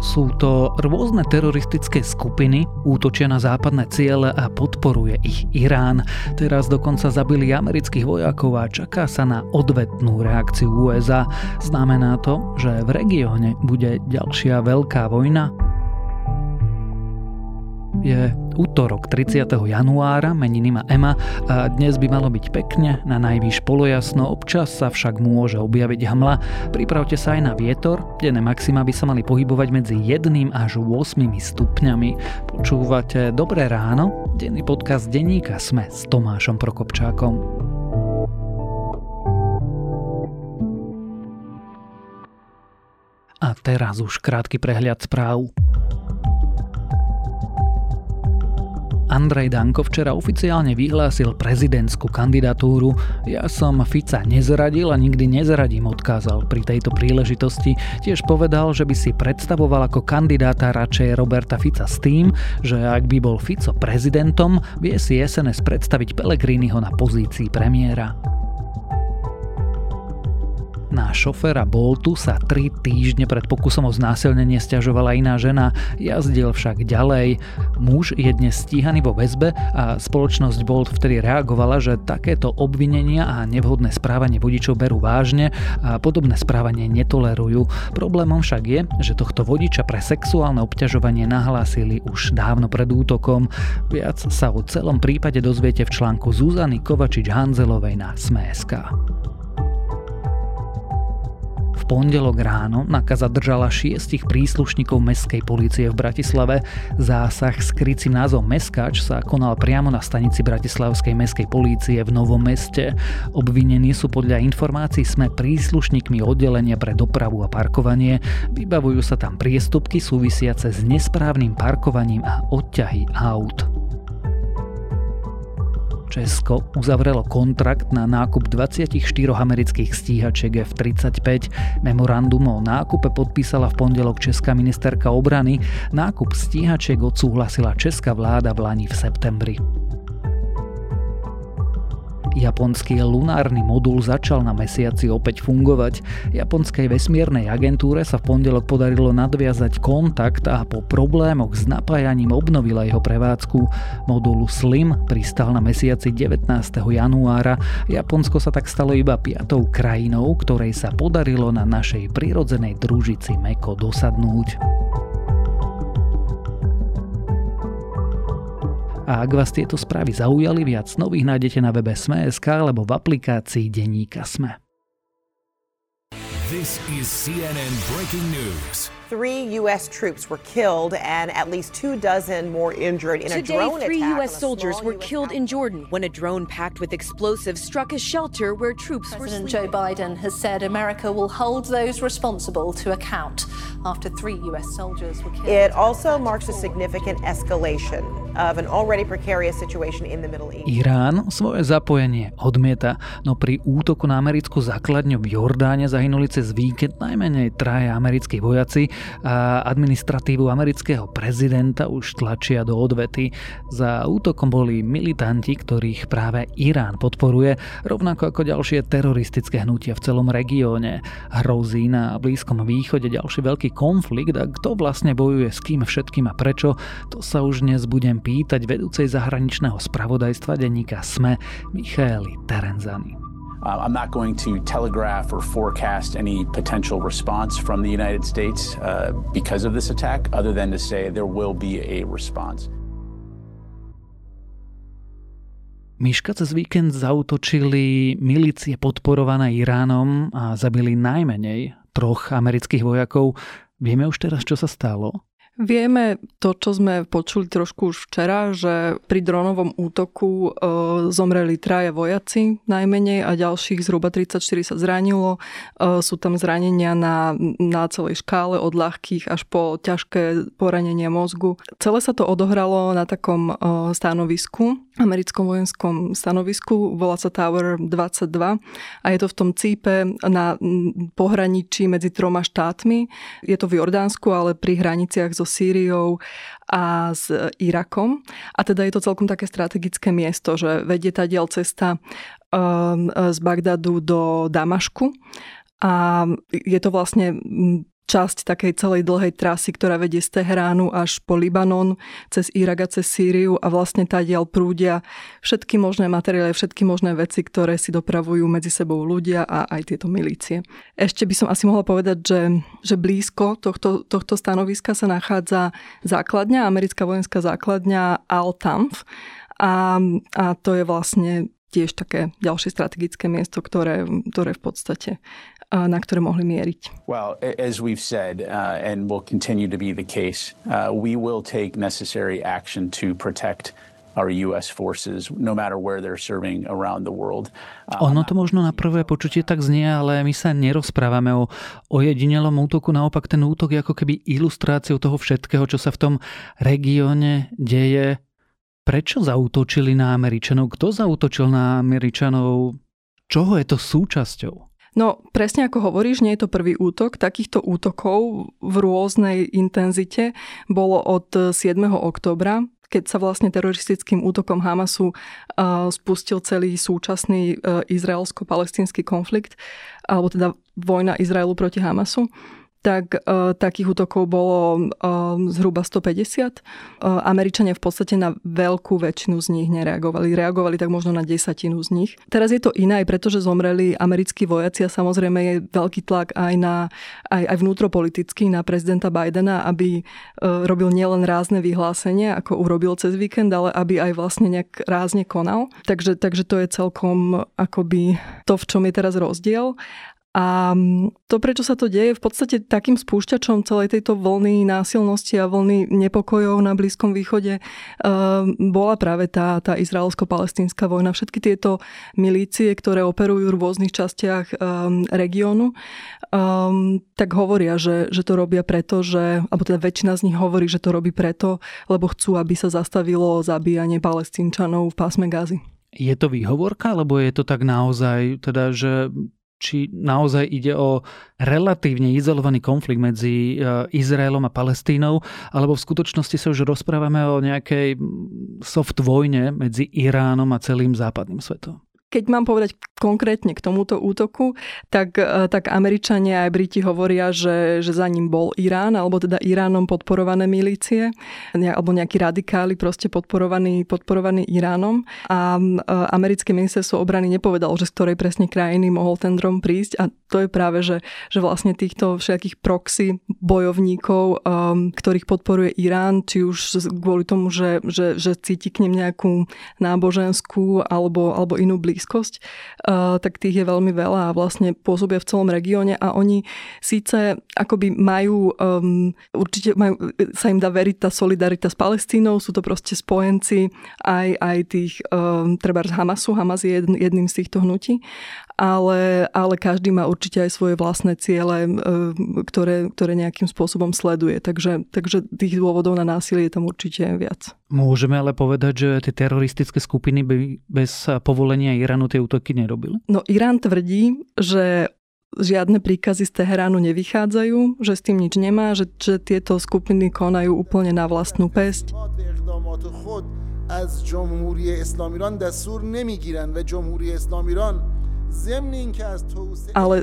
Sú to rôzne teroristické skupiny, útočia na západné ciele a podporuje ich Irán. Teraz dokonca zabili amerických vojakov a čaká sa na odvetnú reakciu USA. Znamená to, že v regióne bude ďalšia veľká vojna? Je útorok 30. januára, meniny má Ema a dnes by malo byť pekne, na najvýš polojasno, občas sa však môže objaviť hmla. Pripravte sa aj na vietor, denné maxima by sa mali pohybovať medzi 1 až 8 stupňami. Počúvate Dobré ráno, denný podcast denníka Sme s Tomášom Prokopčákom. A teraz už krátky prehľad správ. Andrej Danko včera oficiálne vyhlásil prezidentskú kandidatúru. Ja som Fica nezradil a nikdy nezradím, odkázal pri tejto príležitosti. Tiež povedal, že by si predstavoval ako kandidáta radšej Roberta Fica s tým, že ak by bol Fico prezidentom, vie si SNS predstaviť Pellegriniho na pozícii premiéra. Na šoféra Boltu sa 3 týždne pred pokusom o znásilnenie stiažovala iná žena, jazdil však ďalej. Muž je dnes stíhaný vo väzbe a spoločnosť Bolt vtedy reagovala, že takéto obvinenia a nevhodné správanie vodičov berú vážne a podobné správanie netolerujú. Problémom však je, že tohto vodiča pre sexuálne obťažovanie nahlásili už dávno pred útokom. Viac sa o celom prípade dozviete v článku Zuzany Kovačič-Hanzelovej na Sme.sk pondelok ráno NAKA zadržala šiestich príslušníkov mestskej polície v Bratislave. Zásah s krycím názvom Meskač sa konal priamo na stanici Bratislavskej mestskej polície v Novom meste. Obvinení sú podľa informácií sme príslušníkmi oddelenia pre dopravu a parkovanie. Vybavujú sa tam priestupky súvisiace s nesprávnym parkovaním a odťahy aut. Česko uzavrelo kontrakt na nákup 24 amerických stíhačiek F-35. Memorandum o nákupe podpísala v pondelok česká ministerka obrany. Nákup stíhačiek odsúhlasila česká vláda v Lani v septembri. Japonský lunárny modul začal na mesiaci opäť fungovať. Japonskej vesmiernej agentúre sa v pondelok podarilo nadviazať kontakt a po problémoch s napájaním obnovila jeho prevádzku. Modul SLIM pristal na mesiaci 19. januára. Japonsko sa tak stalo iba piatou krajinou, ktorej sa podarilo na našej prirodzenej družici Meko dosadnúť. A ak vás tieto správy zaujali, viac nových nájdete na webe Sme.sk alebo v aplikácii Denníka Sme. This is CNN breaking news. Three U.S. troops were killed and at least two dozen more injured in Today, a drone three U.S. soldiers were US killed in Jordan when a drone packed with explosives struck a shelter where troops President were President Joe Biden has said America will hold those responsible to account after three U.S. soldiers were killed. It also marks a significant escalation of an already precarious situation in the Middle East. Irán svoje zapojenie odmieta, no pri útoku na americkú základňu v Jordáne zahynuli cez víkend najmenej traje americkí vojaci a administratívu amerického prezidenta už tlačia do odvety. Za útokom boli militanti, ktorých práve Irán podporuje, rovnako ako ďalšie teroristické hnutia v celom regióne. Hrozí na Blízkom východe ďalší veľký konflikt a kto vlastne bojuje s kým všetkým a prečo, to sa už dnes budem pýtať vedúcej zahraničného spravodajstva denníka SME Michaeli Terenzani. Uh, I'm not going to telegraph or forecast any potential response from the United States uh, because of this attack, other than to say there will be a response. Miška cez víkend zautočili milície podporované Iránom a zabili najmenej troch amerických vojakov. Vieme už teraz, čo sa stalo? Vieme to, čo sme počuli trošku už včera, že pri dronovom útoku e, zomreli traje vojaci najmenej a ďalších zhruba 34 sa zranilo. E, sú tam zranenia na, na celej škále od ľahkých až po ťažké poranenie mozgu. Celé sa to odohralo na takom e, stanovisku, americkom vojenskom stanovisku, volá sa Tower 22 a je to v tom cípe na pohraničí medzi troma štátmi. Je to v Jordánsku, ale pri hraniciach so Sýriou a s Irakom. A teda je to celkom také strategické miesto, že vedie tá diel cesta um, z Bagdadu do Damašku. A je to vlastne časť takej celej dlhej trasy, ktorá vedie z Teheránu až po Libanon, cez Irak a cez Sýriu a vlastne diel prúdia všetky možné materiály, všetky možné veci, ktoré si dopravujú medzi sebou ľudia a aj tieto milície. Ešte by som asi mohla povedať, že, že blízko tohto, tohto stanoviska sa nachádza základňa, americká vojenská základňa Al-Tamf a, a to je vlastne tiež také ďalšie strategické miesto, ktoré, ktoré v podstate na ktoré mohli mieriť. Well, as we've said, uh, and will continue to be the case, uh, we will take necessary action to protect our US forces, no matter where they're serving around the world. Uh, ono to možno na prvé počutie tak znie, ale my sa nerozprávame o ojedinelom útoku. Naopak ten útok je ako keby ilustráciou toho všetkého, čo sa v tom regióne deje Prečo zautočili na Američanov? Kto zautočil na Američanov? Čoho je to súčasťou? No, presne ako hovoríš, nie je to prvý útok. Takýchto útokov v rôznej intenzite bolo od 7. oktobra, keď sa vlastne teroristickým útokom Hamasu uh, spustil celý súčasný uh, izraelsko-palestínsky konflikt, alebo teda vojna Izraelu proti Hamasu tak uh, takých útokov bolo uh, zhruba 150. Uh, Američania v podstate na veľkú väčšinu z nich nereagovali. Reagovali tak možno na desatinu z nich. Teraz je to iné, pretože zomreli americkí vojaci a samozrejme je veľký tlak aj, na, aj, aj vnútropolitický na prezidenta Bidena, aby uh, robil nielen rázne vyhlásenie, ako urobil cez víkend, ale aby aj vlastne nejak rázne konal. Takže, takže to je celkom akoby to, v čom je teraz rozdiel. A to, prečo sa to deje, v podstate takým spúšťačom celej tejto vlny násilnosti a vlny nepokojov na Blízkom východe bola práve tá, tá izraelsko-palestínska vojna. Všetky tieto milície, ktoré operujú v rôznych častiach regiónu, tak hovoria, že, že to robia preto, že, alebo teda väčšina z nich hovorí, že to robí preto, lebo chcú, aby sa zastavilo zabíjanie palestínčanov v pásme Gazy. Je to výhovorka, alebo je to tak naozaj, teda, že či naozaj ide o relatívne izolovaný konflikt medzi e, Izraelom a Palestínou, alebo v skutočnosti sa už rozprávame o nejakej soft vojne medzi Iránom a celým západným svetom. Keď mám povedať konkrétne k tomuto útoku, tak, e, tak Američania aj Briti hovoria, že, že za ním bol Irán, alebo teda Iránom podporované milície, alebo nejakí radikáli proste podporovaní, podporovaní Iránom. A e, americké ministerstvo obrany nepovedalo, že z ktorej presne krajiny mohol ten drom prísť a to je práve, že, že vlastne týchto všetkých proxy bojovníkov, um, ktorých podporuje Irán, či už kvôli tomu, že, že, že cíti k nim nejakú náboženskú alebo, alebo inú blízku blízkosť, tak tých je veľmi veľa a vlastne pôsobia v celom regióne a oni síce akoby majú, um, určite majú, sa im dá veriť tá solidarita s Palestínou, sú to proste spojenci aj, aj tých, um, treba z Hamasu, Hamas je jedným z týchto hnutí, ale, ale každý má určite aj svoje vlastné ciele, um, ktoré, ktoré nejakým spôsobom sleduje. Takže, takže tých dôvodov na násilie je tam určite viac. Môžeme ale povedať, že tie teroristické skupiny by bez povolenia Iránu tie útoky nerobili? No Irán tvrdí, že žiadne príkazy z Teheránu nevychádzajú, že s tým nič nemá, že, že tieto skupiny konajú úplne na vlastnú pesť. از جمهوری اسلامی ایران دستور نمیگیرن و جمهوری اسلامی ایران ale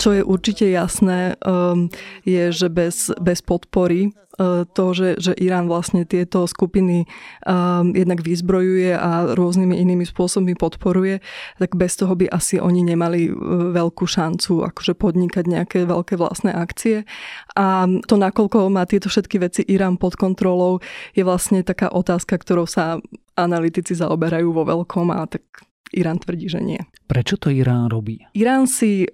čo je určite jasné, um, je, že bez, bez podpory uh, to, že, že Irán vlastne tieto skupiny um, jednak vyzbrojuje a rôznymi inými spôsobmi podporuje, tak bez toho by asi oni nemali uh, veľkú šancu akože podnikať nejaké veľké vlastné akcie. A to, nakoľko má tieto všetky veci Irán pod kontrolou, je vlastne taká otázka, ktorou sa analytici zaoberajú vo veľkom a tak Irán tvrdí, že nie. Prečo to Irán robí? Irán si e,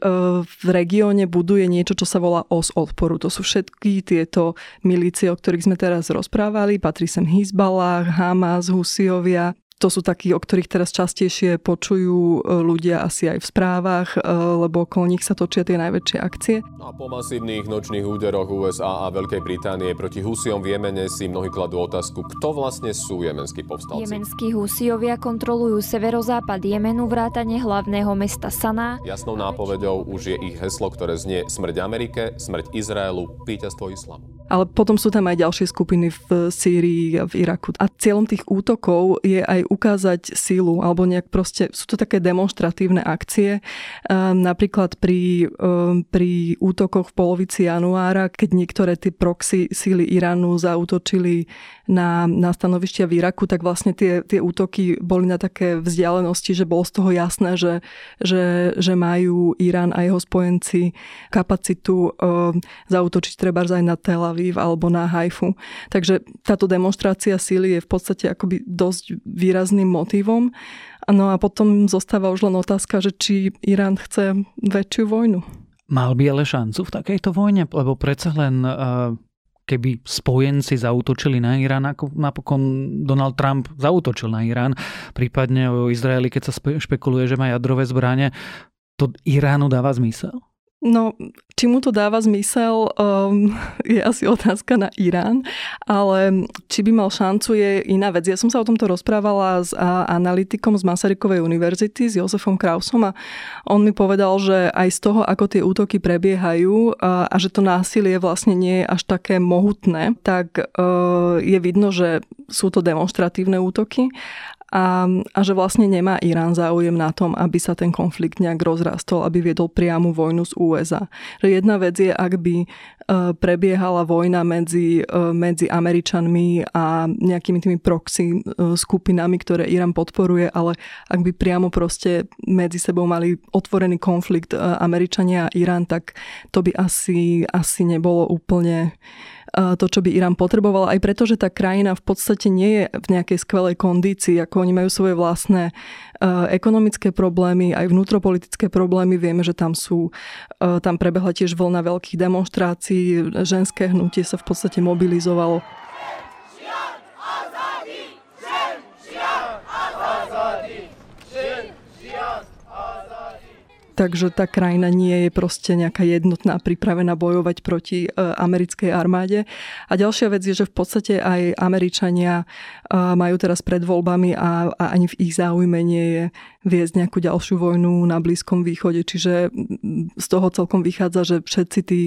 v regióne buduje niečo, čo sa volá os odporu. To sú všetky tieto milície, o ktorých sme teraz rozprávali. Patrí sem Hezbollah, Hamas, Husiovia to sú takí, o ktorých teraz častejšie počujú e, ľudia asi aj v správach, e, lebo okolo nich sa točia tie najväčšie akcie. A po masívnych nočných úderoch USA a Veľkej Británie proti Husiom v Jemene si mnohí kladú otázku, kto vlastne sú jemenskí povstalci. Jemenskí Husiovia kontrolujú severozápad Jemenu vrátane hlavného mesta Saná. Jasnou nápovedou už je ich heslo, ktoré znie smrť Amerike, smrť Izraelu, víťazstvo islamu. Ale potom sú tam aj ďalšie skupiny v Sýrii a v Iraku. A cieľom tých útokov je aj ukázať sílu, alebo nejak proste, sú to také demonstratívne akcie. Um, napríklad pri, um, pri útokoch v polovici januára, keď niektoré tie proxy síly Iránu zautočili na, na stanovištia v Iraku, tak vlastne tie, tie útoky boli na také vzdialenosti, že bolo z toho jasné, že, že, že majú Irán a jeho spojenci kapacitu um, zautočiť treba aj na Tel Aviv alebo na Haifu. Takže táto demonstrácia síly je v podstate akoby dosť výrazným motivom. No a potom zostáva už len otázka, že či Irán chce väčšiu vojnu. Mal by ale šancu v takejto vojne? Lebo predsa len uh, keby spojenci zautočili na Irán, ako napokon Donald Trump zautočil na Irán, prípadne o Izraeli, keď sa špekuluje, že má jadrové zbranie, to Iránu dáva zmysel? No, či mu to dáva zmysel, um, je asi otázka na Irán, ale či by mal šancu je iná vec. Ja som sa o tomto rozprávala s analytikom z Masarykovej univerzity, s Josefom Krausom a on mi povedal, že aj z toho, ako tie útoky prebiehajú a, a že to násilie vlastne nie je až také mohutné, tak uh, je vidno, že sú to demonstratívne útoky a, a že vlastne nemá Irán záujem na tom, aby sa ten konflikt nejak rozrastol, aby viedol priamu vojnu z USA. Že jedna vec je, ak by prebiehala vojna medzi, e, medzi Američanmi a nejakými tými proxy e, skupinami, ktoré Irán podporuje, ale ak by priamo proste medzi sebou mali otvorený konflikt Američania a Irán, tak to by asi, asi nebolo úplne to, čo by Irán potreboval, aj preto, že tá krajina v podstate nie je v nejakej skvelej kondícii, ako oni majú svoje vlastné ekonomické problémy, aj vnútropolitické problémy. Vieme, že tam sú, tam prebehla tiež vlna veľkých demonstrácií, ženské hnutie sa v podstate mobilizovalo. Takže tá krajina nie je proste nejaká jednotná, pripravená bojovať proti e, americkej armáde. A ďalšia vec je, že v podstate aj Američania e, majú teraz pred voľbami a, a ani v ich záujme nie je viesť nejakú ďalšiu vojnu na Blízkom východe. Čiže z toho celkom vychádza, že všetci tí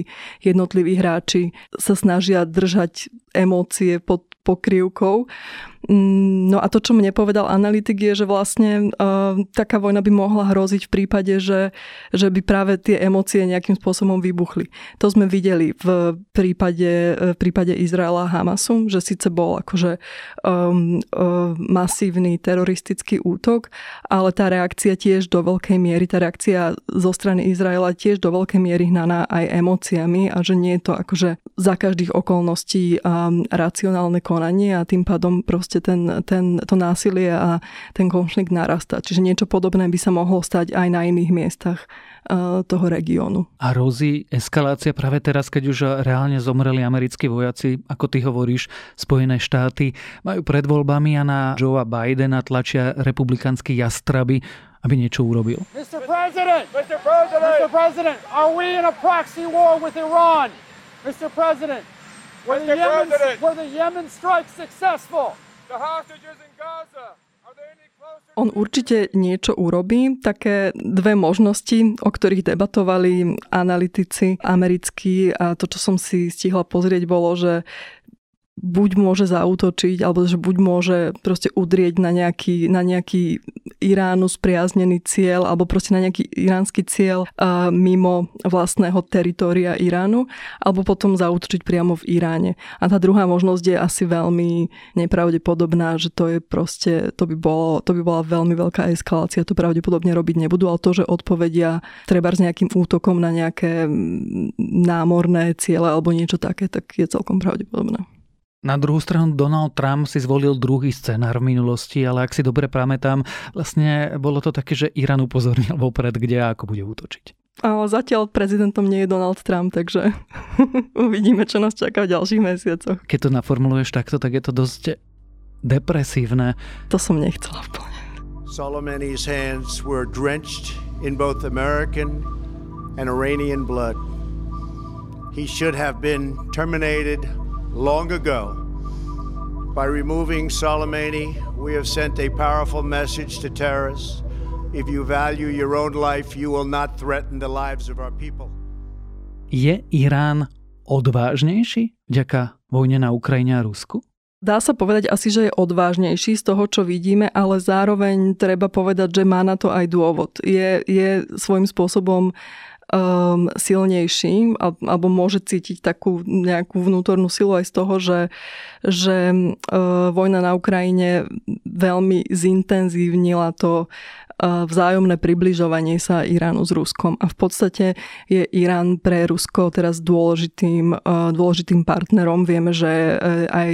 jednotliví hráči sa snažia držať emócie pod pokrývkou. Mm, no a to, čo mne povedal analytik, je, že vlastne uh, taká vojna by mohla hroziť v prípade, že, že by práve tie emócie nejakým spôsobom vybuchli. To sme videli v prípade, v prípade Izraela a Hamasu, že síce bol akože um, um, masívny teroristický útok, ale tá reakcia tiež do veľkej miery, tá reakcia zo strany Izraela tiež do veľkej miery hnaná aj emóciami a že nie je to akože za každých okolností um, racionálne konanie a tým pádom proste ten, ten, to násilie a ten konflikt narastá. Čiže niečo podobné by sa mohlo stať aj na iných miestach e, toho regiónu. A hrozí eskalácia práve teraz, keď už reálne zomreli americkí vojaci, ako ty hovoríš, Spojené štáty majú pred voľbami a na Joea Bidena tlačia republikánsky jastraby, aby niečo urobil. Mr. President! Mr. President! Mr. President! Are we in a proxy war with Iran? Mr. President! Were the, Yemen, were the Yemen strike successful? On určite niečo urobí. Také dve možnosti, o ktorých debatovali analytici americkí a to, čo som si stihla pozrieť, bolo, že buď môže zautočiť, alebo že buď môže proste udrieť na nejaký, na nejaký Iránu spriaznený cieľ, alebo proste na nejaký iránsky cieľ uh, mimo vlastného teritória Iránu, alebo potom zautočiť priamo v Iráne. A tá druhá možnosť je asi veľmi nepravdepodobná, že to je proste, to by, bolo, to by bola veľmi veľká eskalácia, to pravdepodobne robiť nebudú, ale to, že odpovedia treba s nejakým útokom na nejaké námorné ciele alebo niečo také, tak je celkom pravdepodobné. Na druhú stranu Donald Trump si zvolil druhý scenár v minulosti, ale ak si dobre pamätám, vlastne bolo to také, že Irán upozornil vopred, kde a ako bude útočiť. Ale zatiaľ prezidentom nie je Donald Trump, takže uvidíme, čo nás čaká v ďalších mesiacoch. Keď to naformuluješ takto, tak je to dosť depresívne. To som nechcela úplne. Soleimani's hands were drenched in both American and Iranian blood. He should have been terminated long ago. By removing Soleimani, we have sent a powerful message to terrorists. If you value your own life, you will not threaten the lives of our people. Je Irán odvážnejší vďaka vojne na Ukrajine a Rusku? Dá sa povedať asi, že je odvážnejší z toho, čo vidíme, ale zároveň treba povedať, že má na to aj dôvod. Je, je svojím spôsobom um, silnejší alebo môže cítiť takú nejakú vnútornú silu aj z toho, že, že uh, vojna na Ukrajine veľmi zintenzívnila to uh, vzájomné približovanie sa Iránu s Ruskom. A v podstate je Irán pre Rusko teraz dôležitým, uh, dôležitým partnerom. Vieme, že uh, aj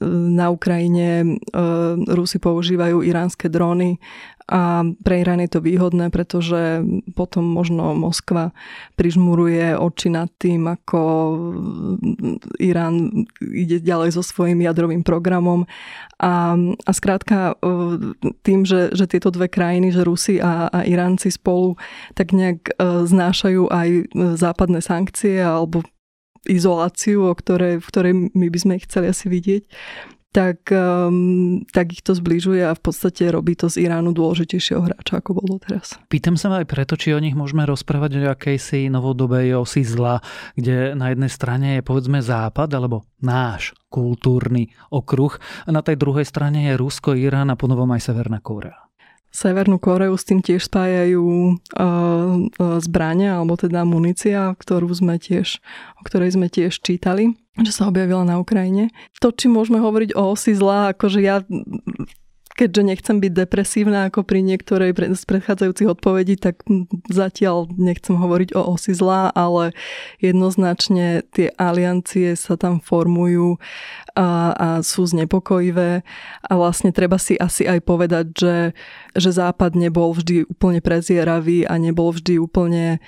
na Ukrajine uh, Rusi používajú iránske dróny a pre Irán je to výhodné, pretože potom možno Moskva prižmuruje oči nad tým, ako Irán ide ďalej so svojím jadrovým programom. A, a skrátka tým, že, že tieto dve krajiny, že Rusi a, a Iránci spolu tak nejak e, znášajú aj západné sankcie alebo izoláciu, o ktorej, v ktorej my by sme ich chceli asi vidieť, tak, um, tak ich to zbližuje a v podstate robí to z Iránu dôležitejšieho hráča, ako bolo teraz. Pýtam sa aj preto, či o nich môžeme rozprávať o akejsi novodobej osi zla, kde na jednej strane je povedzme západ, alebo náš kultúrny okruh, a na tej druhej strane je Rusko, Irán a ponovom aj Severná Kórea. Severnú Koreu s tým tiež spájajú uh, uh, zbrania, alebo teda munícia, ktorú sme tiež, o ktorej sme tiež čítali že sa objavila na Ukrajine. To, či môžeme hovoriť o osi zla, akože ja keďže nechcem byť depresívna ako pri niektorej z predchádzajúcich odpovedí, tak zatiaľ nechcem hovoriť o osi zla, ale jednoznačne tie aliancie sa tam formujú a, a sú znepokojivé. A vlastne treba si asi aj povedať, že, že Západ nebol vždy úplne prezieravý a nebol vždy úplne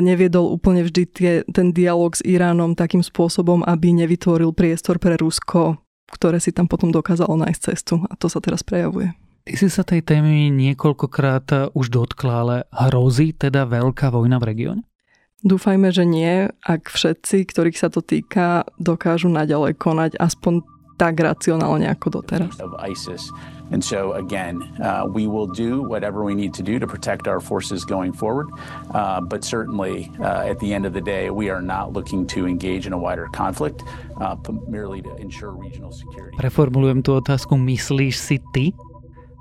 neviedol úplne vždy tie, ten dialog s Iránom takým spôsobom, aby nevytvoril priestor pre Rusko, ktoré si tam potom dokázalo nájsť cestu a to sa teraz prejavuje. Ty si sa tej témy niekoľkokrát už dotkla, ale hrozí teda veľká vojna v regióne? Dúfajme, že nie, ak všetci, ktorých sa to týka, dokážu naďalej konať aspoň tak racionálne ako doteraz. And so, again, uh, we will do whatever we need to do to protect our forces going forward. Uh, but certainly, uh, at the end of the day, we are not looking to engage in a wider conflict uh, merely to ensure regional security. Preformulujem tú otázku. Myslíš si ty,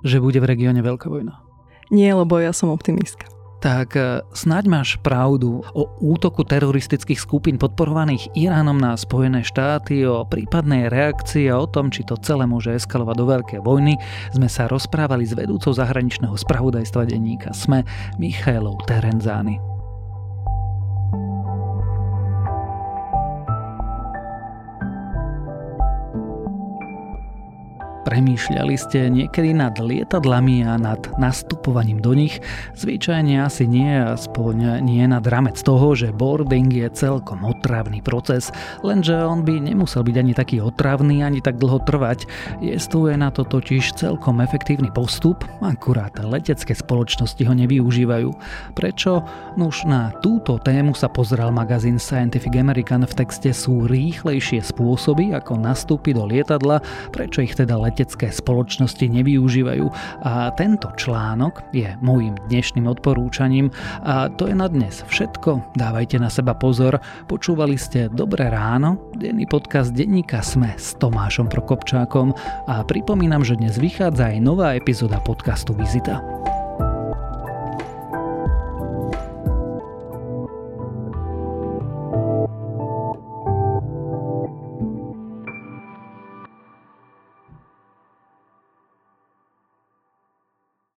že bude v regióne veľká vojna? Nie, lebo ja som optimistka tak e, snáď máš pravdu o útoku teroristických skupín podporovaných Iránom na Spojené štáty, o prípadnej reakcii a o tom, či to celé môže eskalovať do veľkej vojny, sme sa rozprávali s vedúcou zahraničného spravodajstva denníka SME Michailou Terenzány. Premýšľali ste niekedy nad lietadlami a nad nastupovaním do nich? Zvyčajne asi nie, aspoň nie nad ramec toho, že boarding je celkom otravný proces, lenže on by nemusel byť ani taký otravný, ani tak dlho trvať. Jestuje na to totiž celkom efektívny postup, akurát letecké spoločnosti ho nevyužívajú. Prečo? Nuž na túto tému sa pozrel magazín Scientific American v texte sú rýchlejšie spôsoby, ako nastúpiť do lietadla, prečo ich teda let letecké spoločnosti nevyužívajú. A tento článok je môjim dnešným odporúčaním a to je na dnes všetko. Dávajte na seba pozor. Počúvali ste Dobré ráno, denný podcast denníka Sme s Tomášom Prokopčákom a pripomínam, že dnes vychádza aj nová epizóda podcastu Vizita.